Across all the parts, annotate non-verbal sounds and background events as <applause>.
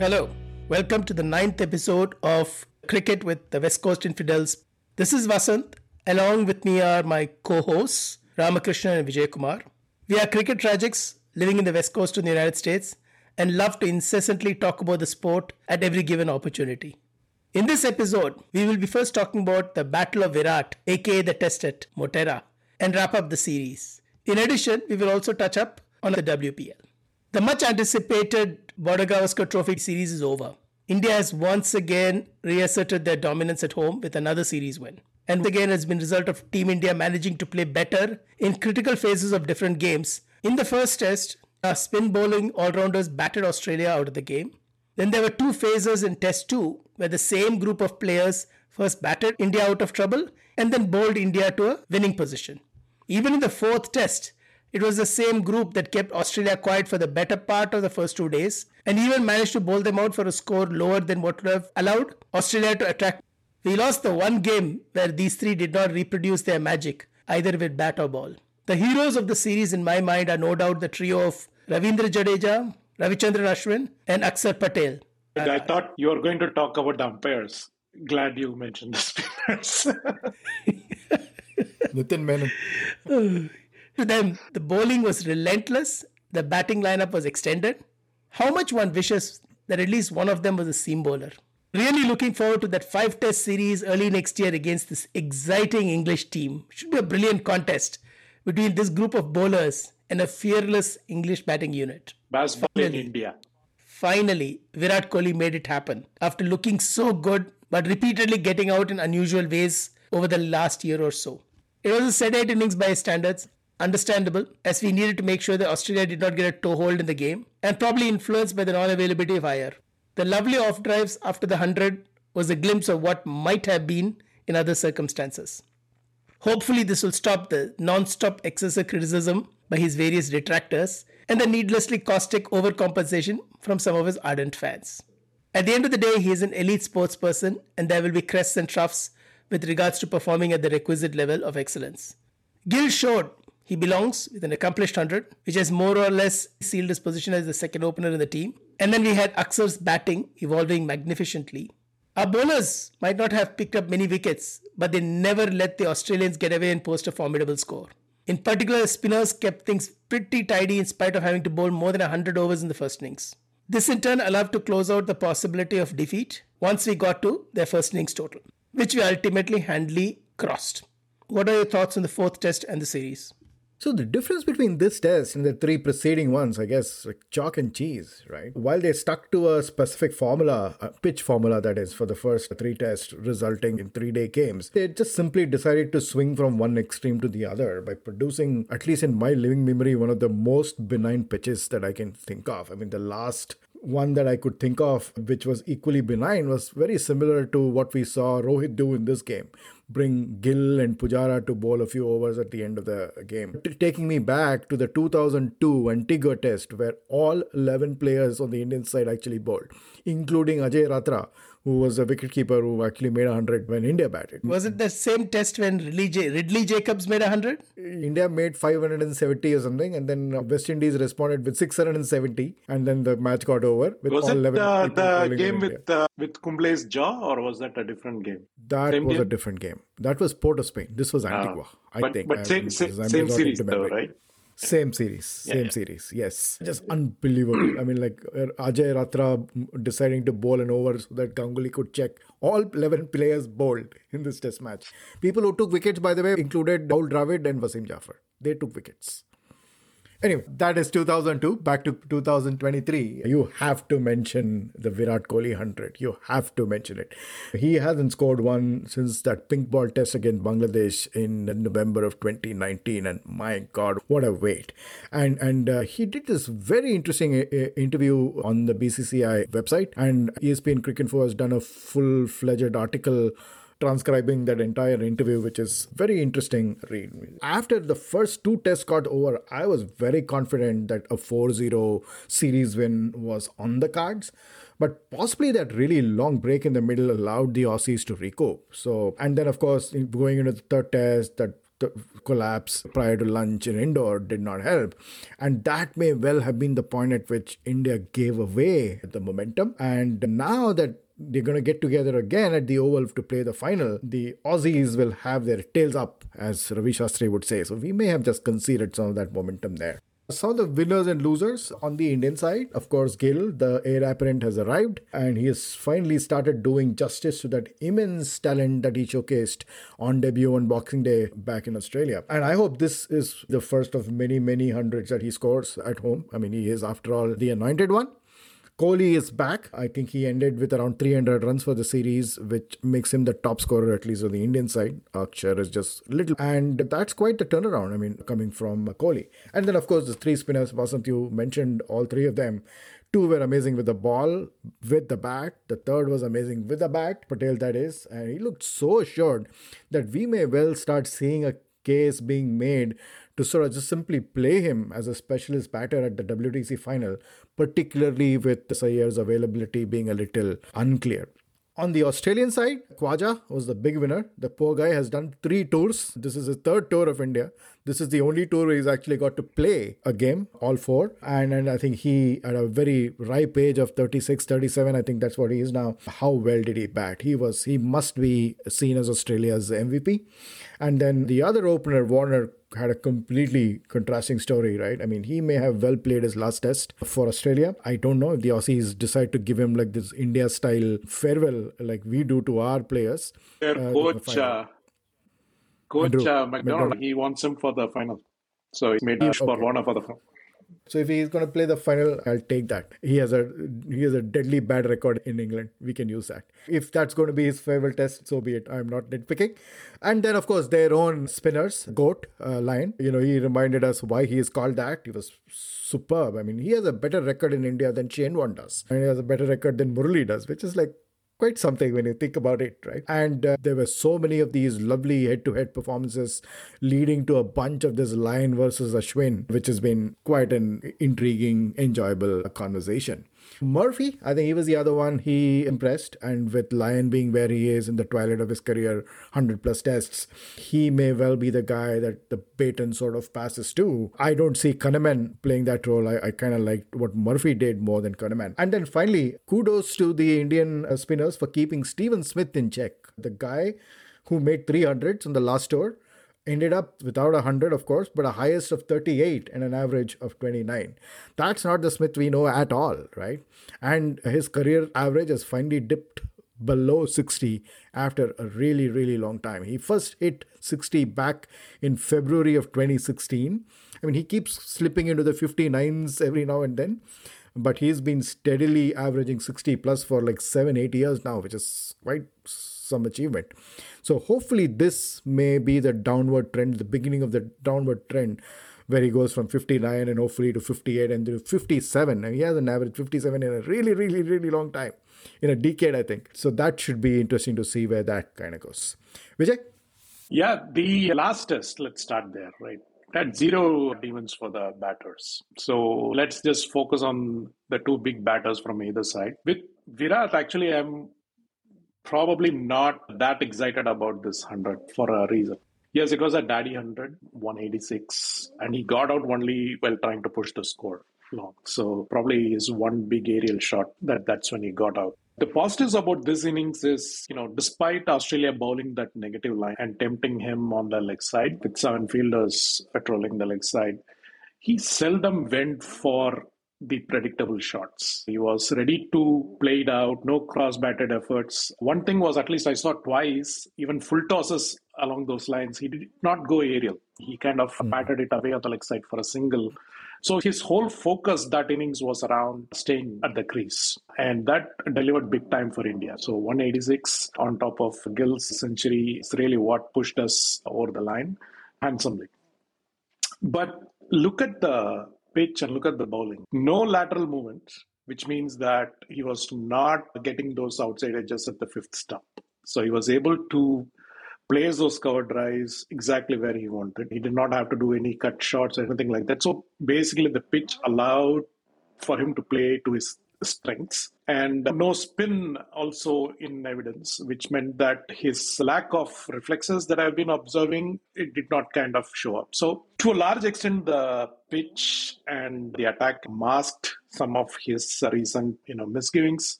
Hello, welcome to the ninth episode of Cricket with the West Coast Infidels. This is Vasant. Along with me are my co hosts, Ramakrishna and Vijay Kumar. We are cricket tragics living in the West Coast of the United States and love to incessantly talk about the sport at every given opportunity. In this episode, we will be first talking about the Battle of Virat, aka the Test at Motera, and wrap up the series. In addition, we will also touch up on the WPL. The much anticipated Border Gavaskar Trophy series is over. India has once again reasserted their dominance at home with another series win. And again has been result of Team India managing to play better in critical phases of different games. In the first test, our spin bowling all-rounders batted Australia out of the game. Then there were two phases in Test 2 where the same group of players first batted India out of trouble and then bowled India to a winning position. Even in the fourth test, it was the same group that kept Australia quiet for the better part of the first two days and even managed to bowl them out for a score lower than what would have allowed Australia to attack. We lost the one game where these three did not reproduce their magic, either with bat or ball. The heroes of the series, in my mind, are no doubt the trio of Ravindra Jadeja, Ravichandran Ashwin, and Akshar Patel. I thought you were going to talk about the umpires. Glad you mentioned the <laughs> spinners. Nitin Menon. <laughs> To them, the bowling was relentless, the batting lineup was extended. How much one wishes that at least one of them was a seam bowler. Really looking forward to that five test series early next year against this exciting English team. Should be a brilliant contest between this group of bowlers and a fearless English batting unit. Bazball in India. Finally, Virat Kohli made it happen after looking so good but repeatedly getting out in unusual ways over the last year or so. It was a sedate innings by standards, understandable, as we needed to make sure that Australia did not get a toehold in the game, and probably influenced by the non availability of Iyer. The lovely off drives after the 100 was a glimpse of what might have been in other circumstances. Hopefully, this will stop the non stop excessive criticism by his various detractors and the needlessly caustic overcompensation from some of his ardent fans. At the end of the day, he is an elite sports person, and there will be crests and troughs with regards to performing at the requisite level of excellence. Gill showed he belongs with an accomplished 100, which has more or less sealed his position as the second opener in the team. And then we had Akshar's batting evolving magnificently. Our bowlers might not have picked up many wickets, but they never let the Australians get away and post a formidable score. In particular, spinners kept things pretty tidy in spite of having to bowl more than 100 overs in the first innings. This in turn allowed to close out the possibility of defeat once we got to their first innings total, which we ultimately handily crossed. What are your thoughts on the fourth test and the series? So the difference between this test and the three preceding ones, I guess, like chalk and cheese, right? While they stuck to a specific formula, a pitch formula that is for the first three tests, resulting in three-day games, they just simply decided to swing from one extreme to the other by producing, at least in my living memory, one of the most benign pitches that I can think of. I mean, the last one that I could think of, which was equally benign, was very similar to what we saw Rohit do in this game bring Gill and Pujara to bowl a few overs at the end of the game. T- taking me back to the 2002 Antigua test, where all 11 players on the Indian side actually bowled, including Ajay Ratra, who was a wicketkeeper who actually made 100 when India batted. Was it the same test when Ridley, J- Ridley Jacobs made 100? India made 570 or something, and then West Indies responded with 670, and then the match got over with was all it 11 uh, the bowling in game with uh, with Kumble's jaw, or was that a different game? That Same was a different game. That was Port of Spain. This was Antigua, I but think. but I- same same, same series though, right? Same series, same yeah. series. Yes, just unbelievable. I mean, like uh, Ajay Ratra deciding to bowl an over so that Ganguly could check. All eleven players bowled in this Test match. People who took wickets, by the way, included Rahul Dravid and Wasim Jaffer. They took wickets. Anyway, that is 2002. Back to 2023. You have to mention the Virat Kohli 100. You have to mention it. He hasn't scored one since that pink ball test against Bangladesh in November of 2019. And my God, what a wait. And and uh, he did this very interesting uh, uh, interview on the BCCI website. And ESPN Cricket Info has done a full fledged article transcribing that entire interview, which is very interesting read. After the first two tests got over, I was very confident that a 4-0 series win was on the cards. But possibly that really long break in the middle allowed the Aussies to recoup. So, and then of course, going into the third test, that collapse prior to lunch in Indore did not help. And that may well have been the point at which India gave away the momentum. And now that they're going to get together again at the Oval to play the final, the Aussies will have their tails up, as Ravi Shastri would say. So we may have just conceded some of that momentum there. Some of the winners and losers on the Indian side, of course, Gill, the heir apparent, has arrived and he has finally started doing justice to that immense talent that he showcased on debut on Boxing Day back in Australia. And I hope this is the first of many, many hundreds that he scores at home. I mean, he is, after all, the anointed one. Kohli is back. I think he ended with around 300 runs for the series, which makes him the top scorer, at least on the Indian side. Akshar is just little. And that's quite the turnaround, I mean, coming from Kohli. And then, of course, the three spinners, Vasant, you mentioned all three of them. Two were amazing with the ball, with the bat. The third was amazing with the bat, Patel, that is. And he looked so assured that we may well start seeing a case being made to sort of just simply play him as a specialist batter at the WTC final, particularly with Iyer availability being a little unclear. On the Australian side, Khawaja was the big winner. The poor guy has done three tours. This is his third tour of India. This is the only tour where he's actually got to play a game, all four. And, and I think he, at a very ripe age of 36, 37, I think that's what he is now. How well did he bat? He was, he must be seen as Australia's MVP. And then the other opener, Warner, had a completely contrasting story, right? I mean, he may have well played his last test for Australia. I don't know if the Aussies decide to give him like this India style farewell, like we do to our players. Their uh, coach, uh, coach Andrew, uh, McDonald, he wants him for the final. So he made uh, for okay. Warner for the final. So if he's going to play the final, I'll take that. He has a he has a deadly bad record in England. We can use that. If that's going to be his farewell test, so be it. I'm not nitpicking. And then of course their own spinners, goat, uh, Lyon. You know he reminded us why he is called that. He was superb. I mean he has a better record in India than Shane does, and he has a better record than Murali does, which is like quite something when you think about it, right? And uh, there were so many of these lovely head to head performances leading to a bunch of this Lyon versus Ashwin, which has been quite an intriguing, enjoyable conversation. Murphy, I think he was the other one. He impressed, and with Lyon being where he is in the twilight of his career, 100 plus tests, he may well be the guy that the baton sort of passes to. I don't see Kuhnemann playing that role. I, I kind of liked what Murphy did more than Kuhnemann. And then finally, kudos to the Indian uh, spinners for keeping Steven Smith in check. The guy who made 300s on the last tour ended up without a 100 of course but a highest of 38 and an average of 29 that's not the smith we know at all right? And his career average has finally dipped below 60 after a really really long time. He first hit 60 back in february of 2016 i mean he keeps slipping into the 59s every now and then but he's been steadily averaging 60 plus for like 7 8 years now which is quite some achievement. So hopefully this may be the downward trend, the beginning of the downward trend where he goes from 59 and hopefully to 58 and to 57. And he has an average 57 in a really, really, really long time, in a decade, I think. So that should be interesting to see where that kind of goes. Vijay? Yeah, the last test, let's start there, right? Had zero demons for the batters. So let's just focus on the two big batters from either side. With Virat, actually, I'm probably not that excited about this 100 for a reason. Yes, it was a daddy 100, 186, and he got out only while trying to push the score long. So probably his one big aerial shot that that's when he got out. The positives about this innings is, you know, despite Australia bowling that negative line and tempting him on the leg side with seven fielders patrolling the leg side, he seldom went for the predictable shots. He was ready to play it out, no cross batted efforts. One thing was, at least I saw twice, even full tosses along those lines, he did not go aerial. He kind of mm. batted it away on the leg side for a single. So his whole focus that innings was around staying at the crease. And that delivered big time for India. So 186 on top of Gill's century is really what pushed us over the line handsomely. But look at the pitch and look at the bowling. No lateral movement, which means that he was not getting those outside edges at the fifth stump. So he was able to place those cover drives exactly where he wanted. He did not have to do any cut shots or anything like that. So basically, the pitch allowed for him to play to his strengths. And no spin also in evidence, which meant that his lack of reflexes that I've been observing, it did not kind of show up. So to a large extent, the pitch and the attack masked some of his recent, you know, misgivings.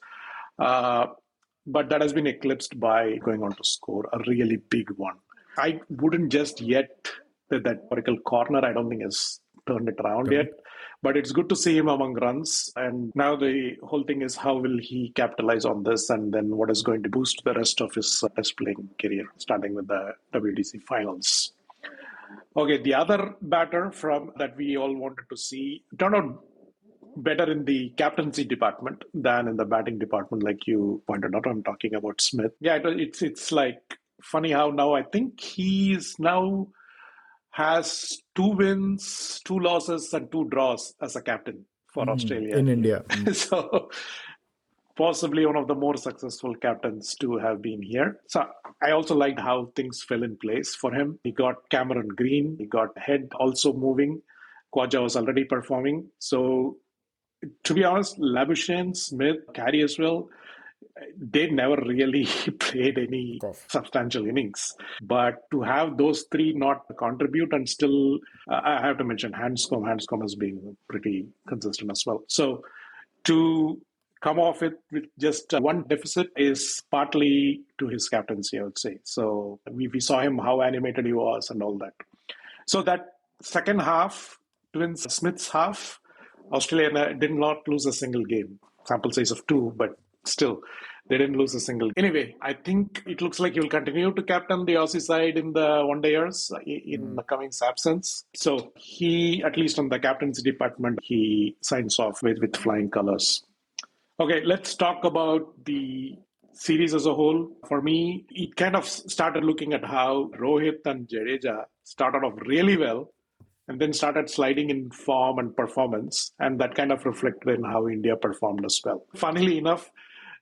Uh, but that has been eclipsed by going on to score a really big one. I wouldn't just yet that that Oracle corner, I don't think has turned it around okay. yet. But it's good to see him among runs. And now the whole thing is how will he capitalize on this and then what is going to boost the rest of his uh, test playing career, starting with the WTC finals. Okay, the other batter from that we all wanted to see turned out better in the captaincy department than in the batting department, like you pointed out. I'm talking about Smith. Yeah, it's it's like funny how now I think he's now has two wins, two losses, and two draws as a captain for mm, Australia in India. <laughs> Mm. so possibly one of the more successful captains to have been here. So I also liked how things fell in place for him. He got Cameron Green, he got Head also moving. Khawaja was already performing. So to be honest, Labuschagne, Smith, Carey as well, they never really <laughs> played any substantial innings. But to have those three not contribute and still, uh, I have to mention Handscomb. Handscomb has been pretty consistent as well. So to come off it with just uh, one deficit is partly to his captaincy, I would say. So we, we saw him how animated he was and all that. So that second half, Twins Smith's half, Australia did not lose a single game. Sample size of two, but still, they didn't lose a single. Anyway, I think it looks like he will continue to captain the Aussie side in the one day years in mm. Cummins' absence. So he, at least on the captaincy department, he signs off with, with flying colors. Okay, let's talk about the series as a whole. For me, it kind of started looking at how Rohit and Jadeja started off really well and then started sliding in form and performance. And that kind of reflected in how India performed as well. Funnily enough,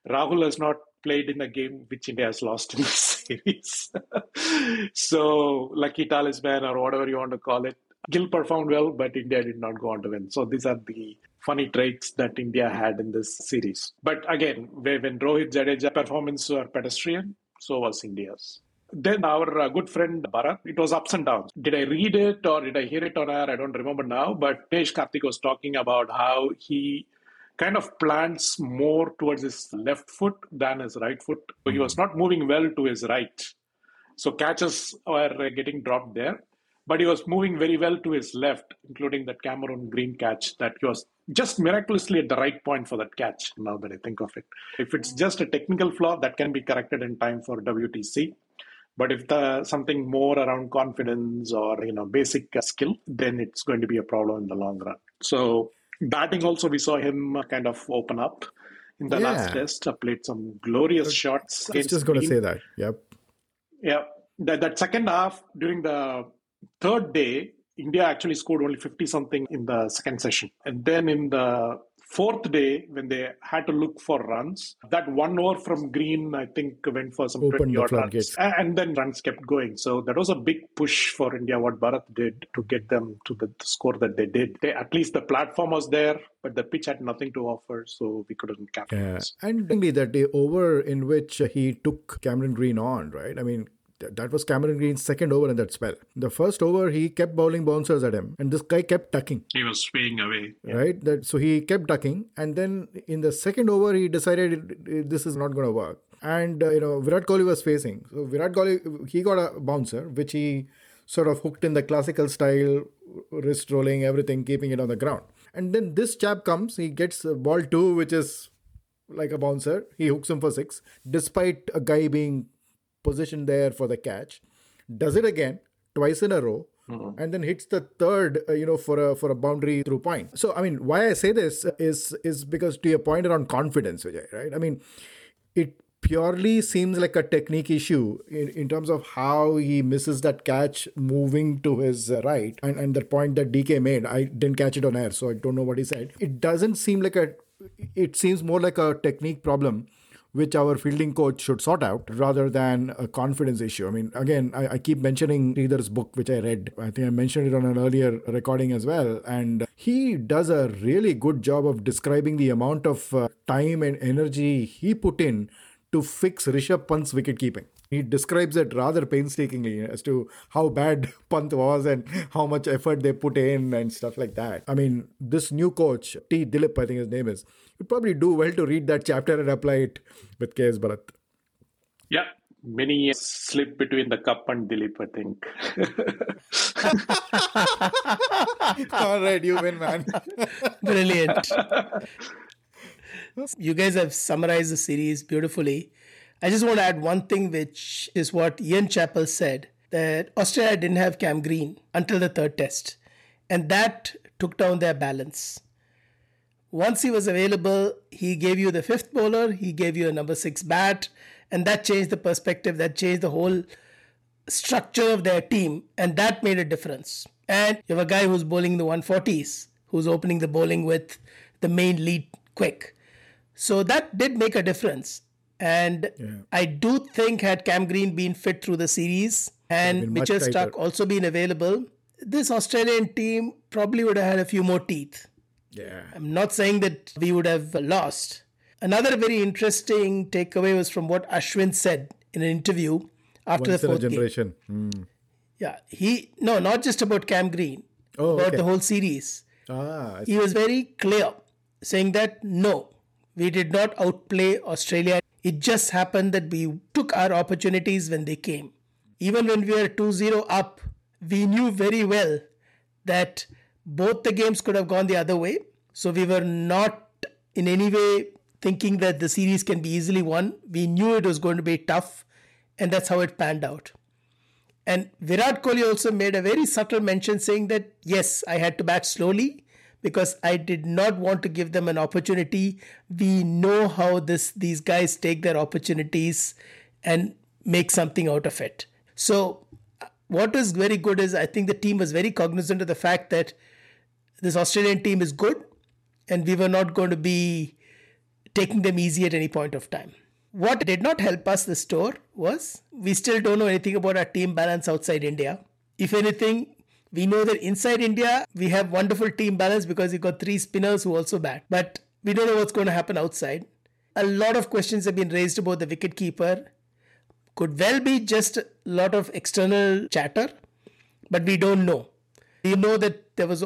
Rahul has not played in a game which India has lost in the <laughs> series. so, lucky talisman or whatever you want to call it. Gill performed well, but India did not go on to win. So, these are the funny traits that India had in this series. But again, when Rohit Jadeja performance were pedestrian, so was India's. Then our uh, good friend Bharat, it was ups and downs. Did I read it or did I hear it on air? I don't remember now. But Dinesh Karthik was talking about how he kind of plants more towards his left foot than his right foot. So he was hmm. not moving well to his right. So catches were getting dropped there. But he was moving very well to his left, including that Cameron Green catch that he was just miraculously at the right point for that catch, now that I think of it. If it's just a technical flaw, that can be corrected in time for WTC. But if the something more around confidence or you know basic skill, then it's going to be a problem in the long run. So batting also, we saw him kind of open up in the yeah. last test. Uh, played some glorious shots. I was just going to say that. Yep. Yeah. That, that second half during the third day, India actually scored only 50 something in the second session. And then in the fourth day when they had to look for runs that one over from green i think went for some Opened 20 odd runs. and then runs kept going. So that was a big push for india what bharat did to get them to the score that they did. They, at least the platform was there but the pitch had nothing to offer so we couldn't capitalize. Yeah. and that day over in which he took cameron green on right? I mean that was Cameron Green's second over in that spell. The first over, he kept bowling bouncers at him, and this guy kept ducking. He was swaying away. Right? That So he kept ducking, and then in the second over, he decided this is not going to work. And, uh, you know, Virat Kohli was facing. So Virat Kohli, he got a bouncer, which he sort of hooked in the classical style, wrist rolling, everything, keeping it on the ground. And then this chap comes, he gets a ball two, which is like a bouncer. He hooks him for six, despite a guy being position there for the catch, does it again twice in a row, Mm-hmm. and then hits the third uh, you know for a for a boundary through point. So i mean why i say this is is because to your point around confidence Vijay, right? I mean it purely seems like a technique issue in, in terms of how he misses that catch moving to his right and, and the point that dk made. I didn't catch it on air so i don't know what he said. It doesn't seem like a it seems more like a technique problem which our fielding coach should sort out rather than a confidence issue. I mean, again, I, I keep mentioning Sridhar's book, which I read. I think I mentioned it on an earlier recording as well. And he does a really good job of describing the amount of uh, time and energy he put in to fix Rishabh Pant's wicket keeping. He describes it rather painstakingly as to how bad <laughs> Pant was and how much effort they put in and stuff like that. I mean, this new coach, T. Dilip, I think his name is, would probably do well to read that chapter and apply it with KS Bharat. Yeah, many slip between the cup and Dilip, I think. <laughs> All right, you win, man. <laughs> Brilliant. you guys have summarized the series beautifully. I just want to add one thing, which is what Ian Chappell said that Australia didn't have Cam Green until the third test, and that took down their balance. Once he was available, he gave you the fifth bowler, he gave you a number six bat, and that changed the perspective, that changed the whole structure of their team, and that made a difference. And you have a guy who's bowling the 140s, who's opening the bowling with the main lead quick. So that did make a difference. And yeah. I do think had Cam Green been fit through the series and Mitchell Starc also been available, this Australian team probably would have had a few more teeth. Yeah. I'm not saying that we would have lost. Another very interesting takeaway was from what Ashwin said in an interview after Once the fourth generation. game. Mm. Yeah, he no, not just about Cam Green, oh, about okay. the whole series. Ah, he was very clear, saying that no, we did not outplay Australia. It just happened that we took our opportunities when they came. Even when we were 2 0 up, we knew very well that both the games could have gone the other way. So we were not in any way thinking that the series can be easily won. We knew it was going to be tough, and that's how it panned out. And Virat Kohli also made a very subtle mention saying that yes, I had to bat slowly because I did not want to give them an opportunity. We know how this these guys take their opportunities and make something out of it. So what is very good is I think the team was very cognizant of the fact that this Australian team is good and we were not going to be taking them easy at any point of time. What did not help us the store, was we still don't know anything about our team balance outside India. If anything, we know that inside India we have wonderful team balance because we got three spinners who also bat. But we don't know what's going to happen outside. A lot of questions have been raised about the wicket keeper. Could well be just a lot of external chatter, but we don't know. We know that there was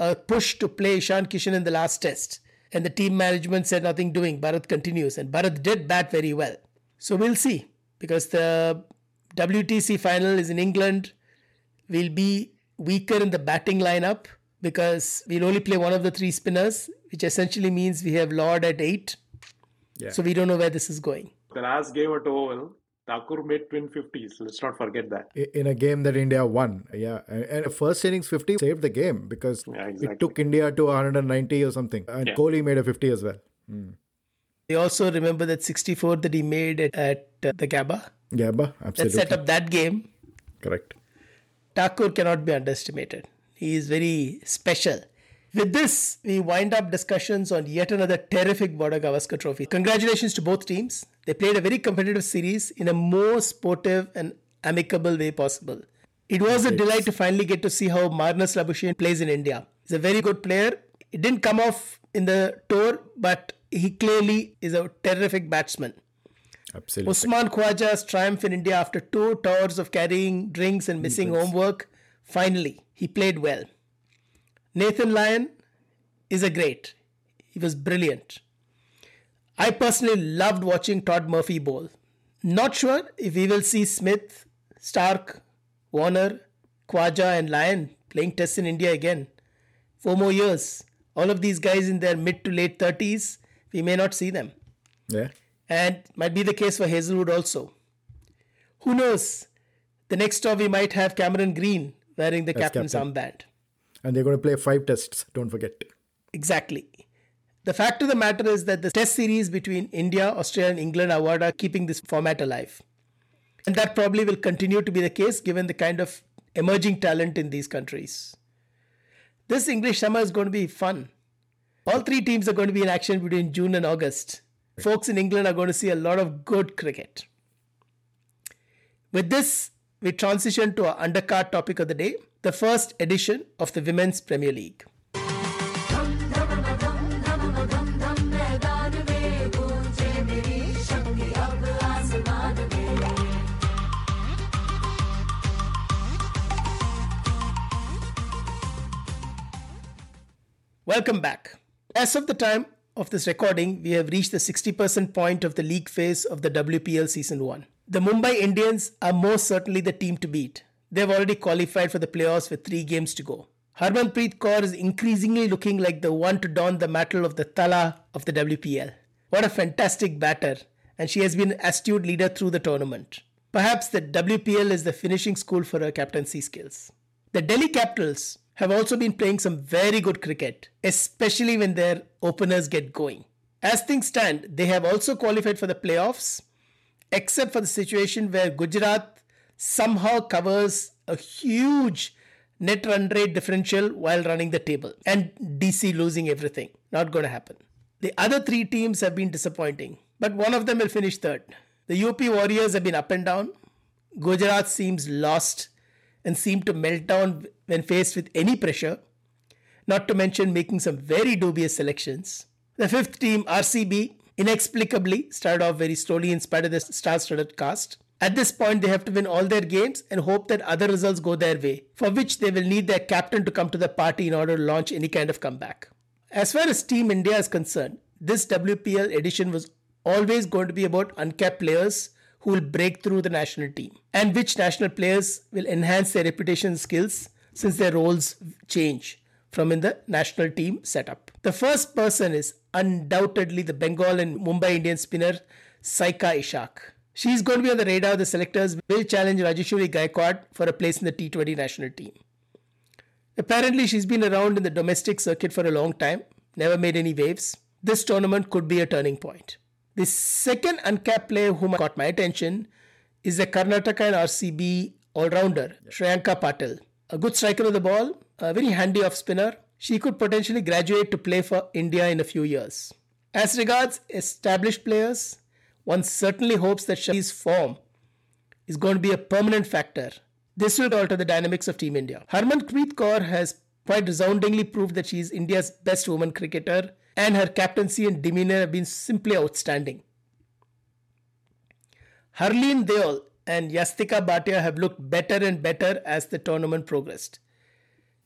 a push to play Ishan Kishan in the last test. And the team management said nothing doing. Bharat continues. And Bharat did bat very well. So we'll see. Because the WTC final is in England. We'll be weaker in the batting lineup because we'll only play one of the three spinners, which essentially means we have Lord at eight. Yeah. So we don't know where this is going. The last game at Oval, Thakur made twin 50s. Let's not forget that. In a game that India won. Yeah. And first innings 50 saved the game because yeah, exactly. it took India to 190 or something. And yeah. Kohli made a 50 as well. Mm. I also remember that 64 that he made at, at uh, the Gabba. Gabba, absolutely. That set up that game. Correct. Thakur cannot be underestimated. He is very special. With this, we wind up discussions on yet another terrific Border Gavaskar trophy. Congratulations to both teams. They played a very competitive series in a more sportive and amicable way possible. It was a delight to finally get to see how Marnus Labuschagne plays in India. He's a very good player. It didn't come off in the tour, but he clearly is a terrific batsman. Absolutely. Usman Khawaja's triumph in India after two tours of carrying drinks and missing homework. Finally, he played well. Nathan Lyon is a great. He was brilliant. I personally loved watching Todd Murphy bowl. Not sure if we will see Smith, Starc, Warner, Khawaja, and Lyon playing tests in India again. Four more years. All of these guys in their mid to late 30s, we may not see them. Yeah. And might be the case for Hazlewood also. Who knows? The next off we might have Cameron Green wearing the captain's captain. armband. And they're going to play five tests, don't forget. Exactly. The fact of the matter is that the test series between India, Australia, and England are are keeping this format alive. And that probably will continue to be the case given the kind of emerging talent in these countries. This English summer is going to be fun. All three teams are going to be in action between June and August. folks in England are going to see a lot of good cricket. With this, we transition to our undercard topic of the day the first edition of the Women's Premier League. Welcome back. As of the time of this recording, we have reached the 60% point of the league phase of the WPL Season 1. The Mumbai Indians are most certainly the team to beat. They've already qualified for the playoffs with three games to go. Harmanpreet Kaur is increasingly looking like the one to don the mantle of the Thala of the WPL. What a fantastic batter, and she has been an astute leader through the tournament. Perhaps the WPL is the finishing school for her captaincy skills. The Delhi Capitals have also been playing some very good cricket, especially when their openers get going. As things stand, they have also qualified for the playoffs, except for the situation where Gujarat somehow covers a huge net run rate differential while running the table, and DC losing everything. Not going to happen. The other three teams have been disappointing, but one of them will finish third. The UP Warriors have been up and down. Gujarat seems lost and seem to melt down when faced with any pressure, not to mention making some very dubious selections. The fifth team, RCB, inexplicably started off very slowly in spite of the star studded cast. At this point, they have to win all their games and hope that other results go their way, for which they will need their captain to come to the party in order to launch any kind of comeback. As far as Team India is concerned, this WPL edition was always going to be about uncapped players who will break through the national team and which national players will enhance their reputation skills since their roles change from in the national team setup. The first person is undoubtedly the Bengal and Mumbai Indian spinner Saika Ishaq. She's going to be on the radar. Of the selectors will challenge Rajeshwari Gaikwad for a place in the T20 national team. Apparently, she's been around in the domestic circuit for a long time, never made any waves. This tournament could be a turning point. The second uncapped player whom caught my attention is the Karnataka and RCB all-rounder, Shreyanka Patil. A good striker of the ball, a very handy off spinner. She could potentially graduate to play for India in a few years. As regards established players, one certainly hopes that Shami's form is going to be a permanent factor. This will alter the dynamics of Team India. Harmanpreet Kaur has quite resoundingly proved that she is India's best woman cricketer and her captaincy and demeanor have been simply outstanding. Harleen Deol and Yastika Bhatia have looked better and better as the tournament progressed.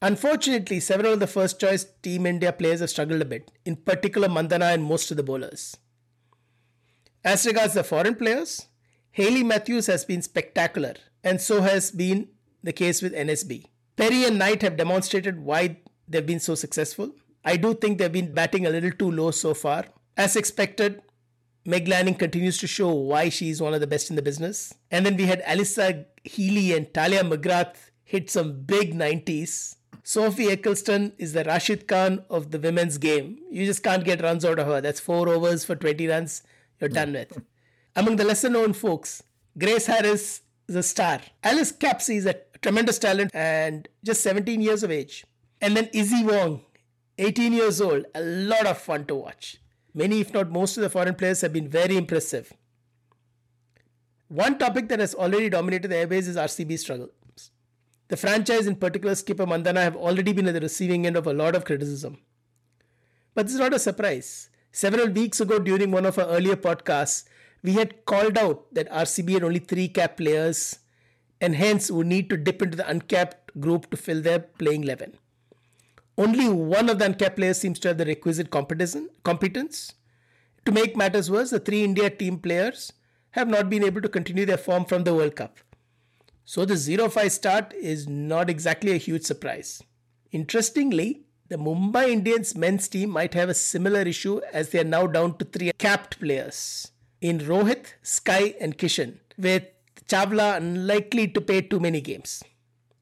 Unfortunately, several of the first choice Team India players have struggled a bit, in particular Mandhana and most of the bowlers. As regards the foreign players, Hayley Matthews has been spectacular, and so has been the case with NSB. Perry and Knight have demonstrated why they've been so successful. I do think they've been batting a little too low so far. As expected, Meg Lanning continues to show why she's one of the best in the business. And then we had Alyssa Healy and Tahlia McGrath hit some big 90s. Sophie Ecclestone is the Rashid Khan of the women's game. You just can't get runs out of her. That's four overs for 20 runs. You're done with. Among the lesser known folks, Grace Harris is a star. Alice Capsey is a tremendous talent and just 17 years of age. And then Izzy Wong 18 years old, a lot of fun to watch. Many, if not most, of the foreign players have been very impressive. One topic that has already dominated the airways is RCB struggles. The franchise, in particular, skipper Mandhana, have already been at the receiving end of a lot of criticism. But this is not a surprise. Several weeks ago, during one of our earlier podcasts, we had called out that RCB had only three cap players and hence would need to dip into the uncapped group to fill their playing 11. Only one of the uncapped players seems to have the requisite competence. To make matters worse, the three India team players have not been able to continue their form from the World Cup. So the 0 5 start is not exactly a huge surprise. Interestingly, the Mumbai Indians men's team might have a similar issue as they are now down to three capped players in Rohit, Sky, and Kishan, with Chawla unlikely to play too many games.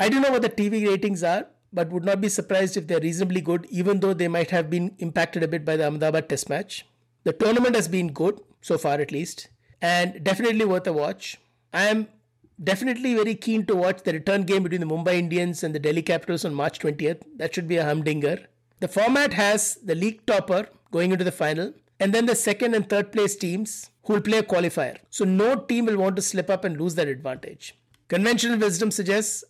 I don't know what the TV ratings are, but would not be surprised if they're reasonably good, even though they might have been impacted a bit by the Ahmedabad test match. The tournament has been good, so far at least, and definitely worth a watch. I am definitely very keen to watch the return game between the Mumbai Indians and the Delhi Capitals on March 20th. That should be a humdinger. The format has the league topper going into the final and then the second and third place teams who will play a qualifier. So no team will want to slip up and lose that advantage. Conventional wisdom suggests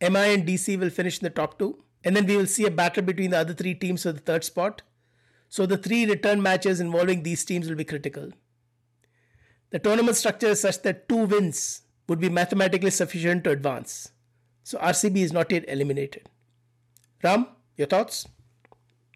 MI and DC will finish in the top two, and then we will see a battle between the other three teams for the third spot. So the three return matches involving these teams will be critical. The tournament structure is such that two wins would be mathematically sufficient to advance. So RCB is not yet eliminated. Ram, your thoughts?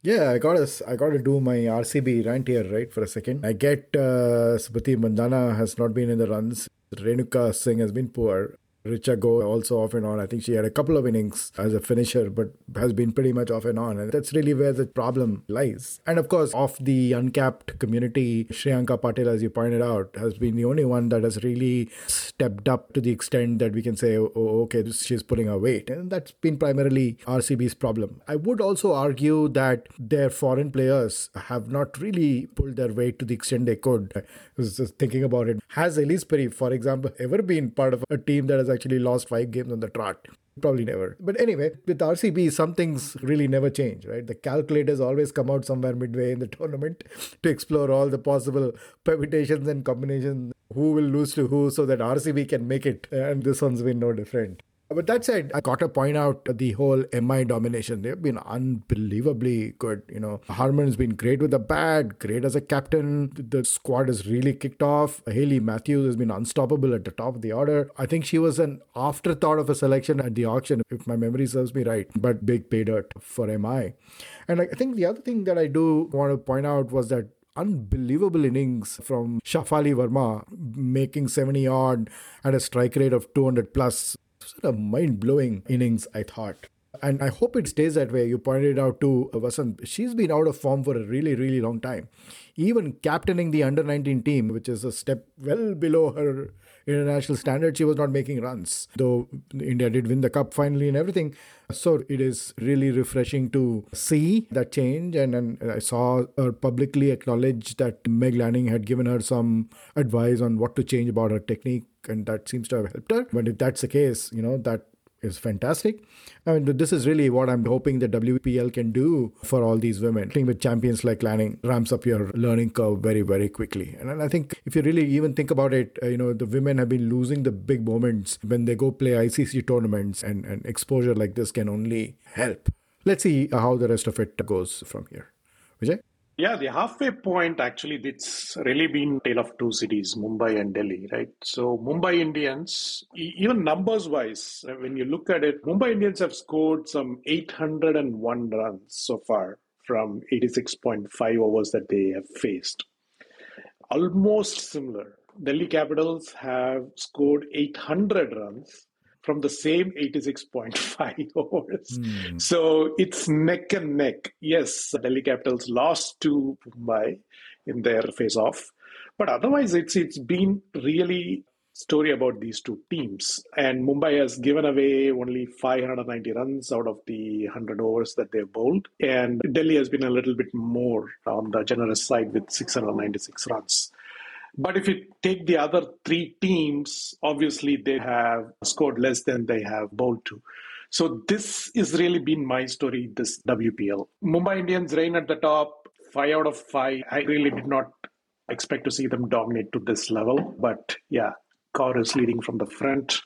Yeah, I gotta, I gotta do my RCB rant here, right, for a second. I get uh, Smriti Mandhana has not been in the runs. Renuka Singh has been poor. Richa Go also off and on. I think she had a couple of innings as a finisher, but has been pretty much off and on. And that's really where the problem lies. And of course, off the uncapped community, Shreyanka Patel, as you pointed out, has been the only one that has really stepped up to the extent that we can say, oh, oh okay, she's pulling her weight. And that's been primarily RCB's problem. I would also argue that their foreign players have not really pulled their weight to the extent they could. I was just thinking about it. Has Ellyse Perry, for example, ever been part of a team that has actually lost five games on the trot. Probably never. But anyway, with RCB, some things really never change, right? The calculators always come out somewhere midway in the tournament <laughs> to explore all the possible permutations and combinations, who will lose to who, so that RCB can make it. And this one's been no different. Uh, but that said, I got to point out the whole MI domination. They've been unbelievably good. You know, Harman's been great with the bat, great as a captain. The squad has really kicked off. Hayley Matthews has been unstoppable at the top of the order. I think she was an afterthought of a selection at the auction, if my memory serves me right. But big pay dirt for MI. And I think the other thing that I do want to point out was that unbelievable innings from Shafali Verma, making 70 odd at a strike rate of 200 plus sort of mind blowing innings, I thought. And I hope it stays that way. You pointed out to uh, Vasant, she's been out of form for a really, really long time. Even captaining the under 19 team, which is a step well below her international standard, she was not making runs. Though India did win the cup finally and everything. So it is really refreshing to see that change. And, and I saw her publicly acknowledge that Meg Lanning had given her some advice on what to change about her technique and that seems to have helped her. But if that's the case, you know, that is fantastic. I mean, this is really what I'm hoping the WPL can do for all these women. Playing with champions like Lanning ramps up your learning curve very, very quickly. And I think if you really even think about it, uh, you know, the women have been losing the big moments when they go play ICC tournaments, and, and exposure like this can only help. Let's see how the rest of it goes from here. Vijay? Yeah, the halfway point actually, it's really been tale of two cities, Mumbai and Delhi, right? So Mumbai Indians, even numbers wise, uh, when you look at it, Mumbai Indians have scored some 801 runs so far from 86.5 overs that they have faced. Almost similar. Delhi Capitals have scored 800 runs from the same 86.5 overs. Mm. So it's neck and neck. Yes, Delhi Capitals lost to Mumbai in their face off. But otherwise, it's it's been really story about these two teams. And Mumbai has given away only 590 runs out of the 100 overs that they've bowled. And Delhi has been a little bit more on the generous side with 696 runs. But if you take the other three teams, obviously they have scored less than they have bowled to. So this is really been my story, this WPL. Mumbai Indians reign at the top, five out of five. I really did not expect to see them dominate to this level. But yeah, Kaur is leading from the front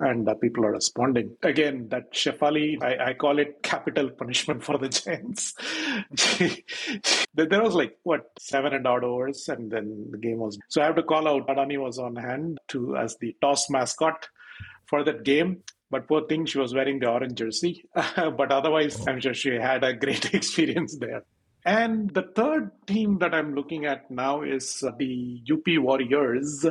and uh, people are responding. Again, that Shafali, I, I, call it capital punishment for the Giants. <laughs> there was like, what, seven and odd overs, and then the game was. So I have to call out Adani was on hand to as the toss mascot for that game. But poor thing, she was wearing the orange jersey. <laughs> but otherwise, I'm sure she had a great <laughs> experience there. And the third team that I'm looking at now is the UP Warriors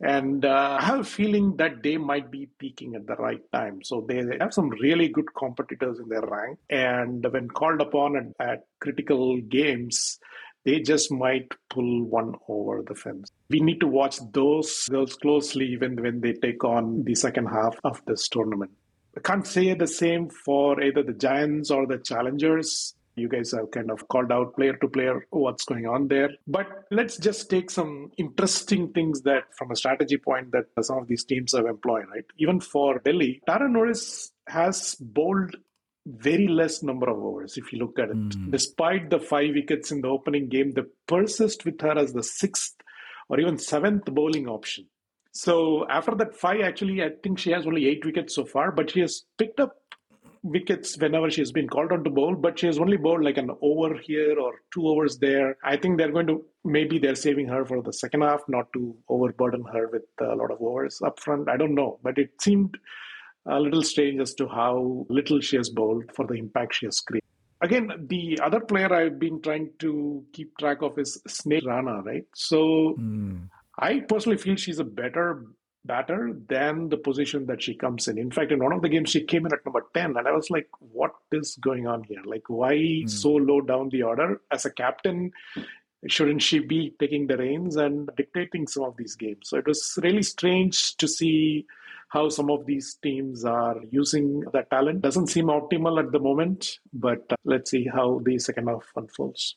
and uh, I have a feeling that they might be peaking at the right time. So they have some really good competitors in their rank. And when called upon at, at critical games, they just might pull one over the fence. We need to watch those girls closely even when they take on the second half of this tournament. I can't say the same for either the Giants or the Challengers. You guys have kind of called out player to player what's going on there. But let's just take some interesting things that, from a strategy point, that some of these teams have employed, right? Even for Delhi, Tara Norris has bowled very less number of overs if you look at it. Mm. Despite the five wickets in the opening game, they persist with her as the sixth or even seventh bowling option. So after that five, actually, I think she has only eight wickets so far, but she has picked up wickets whenever she has been called on to bowl, but she has only bowled like an over here or two overs there. I think they're going to maybe they're saving her for the second half, not to overburden her with a lot of overs up front. I don't know, but it seemed a little strange as to how little she has bowled for the impact she has created. Again, the other player I've been trying to keep track of is Sneh Rana, right? So mm. I personally feel she's a better batter than the position that she comes in. In fact, in one of the games, she came in at number 10, and I was like, what is going on here? Like, why mm. so low down the order? As a captain, shouldn't she be taking the reins and dictating some of these games? So it was really strange to see how some of these teams are using that talent. Doesn't seem optimal at the moment, but uh, let's see how the second half unfolds.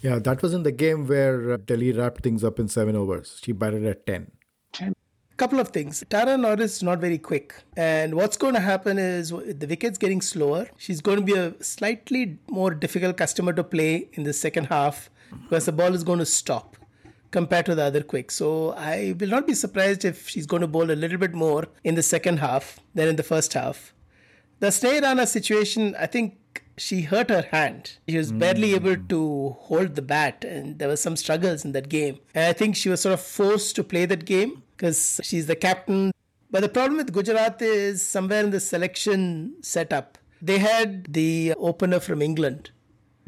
Yeah, that was in the game where uh, Delhi wrapped things up in seven overs. She batted at 10. 10 couple of things. Tara Norris is not very quick. And what's going to happen is the wicket's getting slower. She's going to be a slightly more difficult customer to play in the second half because the ball is going to stop compared to the other quick. So I will not be surprised if she's going to bowl a little bit more in the second half than in the first half. The Sneh Rana situation, I think she hurt her hand. She was barely mm. able to hold the bat, and there were some struggles in that game. And I think she was sort of forced to play that game because she's the captain. But the problem with Gujarat is somewhere in the selection setup, they had the opener from England.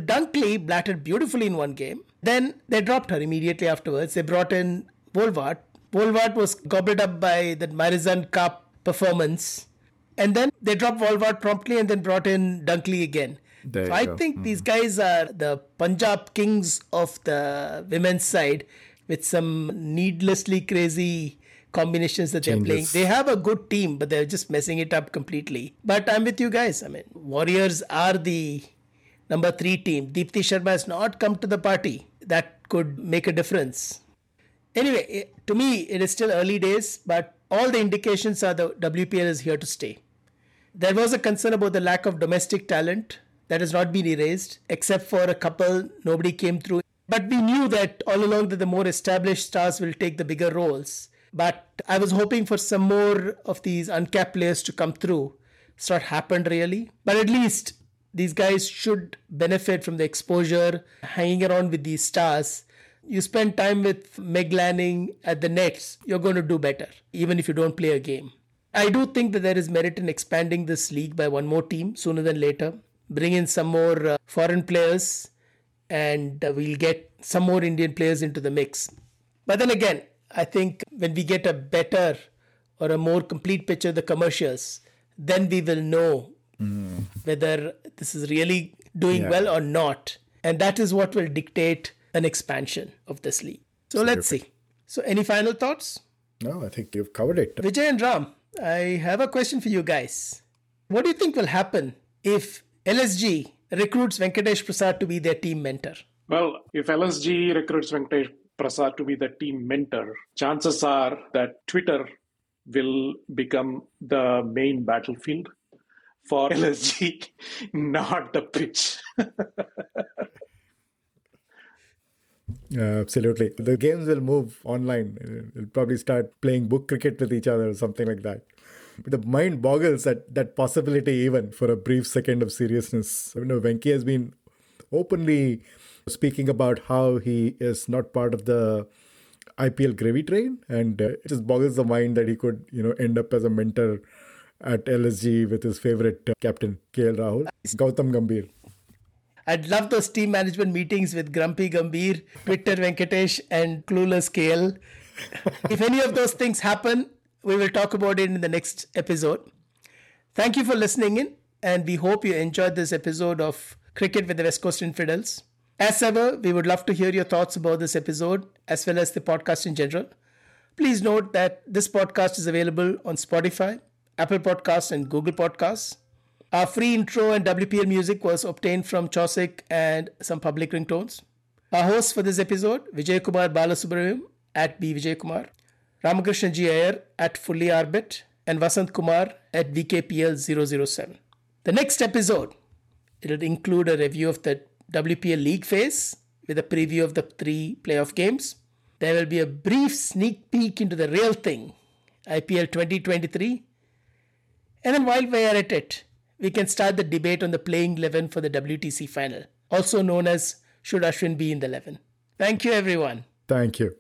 Dunkley blatted beautifully in one game, then they dropped her immediately afterwards. They brought in Wolvaardt. Wolvaardt was gobbled up by the Marizanne Kapp performance. And then they dropped Wolvaardt promptly and then brought in Dunkley again. There so I go. think mm. these guys are the Punjab kings of the women's side with some needlessly crazy combinations that Changes. they're playing. They have a good team, but they're just messing it up completely. But I'm with you guys. I mean, Warriors are the number three team. Deepti Sharma has not come to the party that could make a difference. Anyway, eh, to me, it is still early days, but all the indications are the WPL is here to stay. There was a concern about the lack of domestic talent that has not been erased, except for a couple, nobody came through. But we knew that all along that the more established stars will take the bigger roles. But I was hoping for some more of these uncapped players to come through. It's not happened really. But at least these guys should benefit from the exposure, hanging around with these stars. You spend time with Meg Lanning at the Nets, you're going to do better, even if you don't play a game. I do think that there is merit in expanding this league by one more team sooner than later. Bring in some more uh, foreign players, and uh, we'll get some more Indian players into the mix. But then again, I think when we get a better or a more complete picture of the commercials, then we will know mm. whether this is really doing yeah. well or not. And that is what will dictate an expansion of this league. So let's see. So, any final thoughts? No, I think you've covered it. Vijay and Ram, I have a question for you guys. What do you think will happen if LSG recruits Venkatesh Prasad to be their team mentor? Well, if LSG recruits Venkatesh Prasad to be the team mentor, chances are that Twitter will become the main battlefield for LSG, <laughs> not the pitch. <laughs> Yeah, absolutely. The games will move online. They'll probably start playing book cricket with each other or something like that. The mind boggles at that possibility even for a brief second of seriousness. You know, Venki has been openly speaking about how he is not part of the IPL gravy train, and uh, it just boggles the mind that he could, you know, end up as a mentor at LSG with his favorite uh, captain, KL Rahul, Gautam Gambhir. I'd love those team management meetings with Grumpy Gambhir, Twitter Venkatesh, and Clueless KL. if any of those things happen, we will talk about it in the next episode. Thank you for listening in, and we hope you enjoyed this episode of Cricket with the West Coast Infidels. As ever, we would love to hear your thoughts about this episode as well as the podcast in general. Please note that this podcast is available on Spotify, Apple Podcasts, and Google Podcasts. Our free intro and WPL music was obtained from Chosic and some public ringtones. Our host for this episode, Vijay Kumar Balasubramanian at B Vijay Kumar, Ramakrishna G. Iyer at Fully and Vasant Kumar at VKPL 007. The next episode, it'll include a review of the WPL League phase with a preview of the three playoff games. There will be a brief sneak peek into the real thing, IPL 2023. And then while we are at it, we can start the debate on the playing 11 for the WTC final, also known as Should Ashwin be in the 11? Thank you, everyone. Thank you.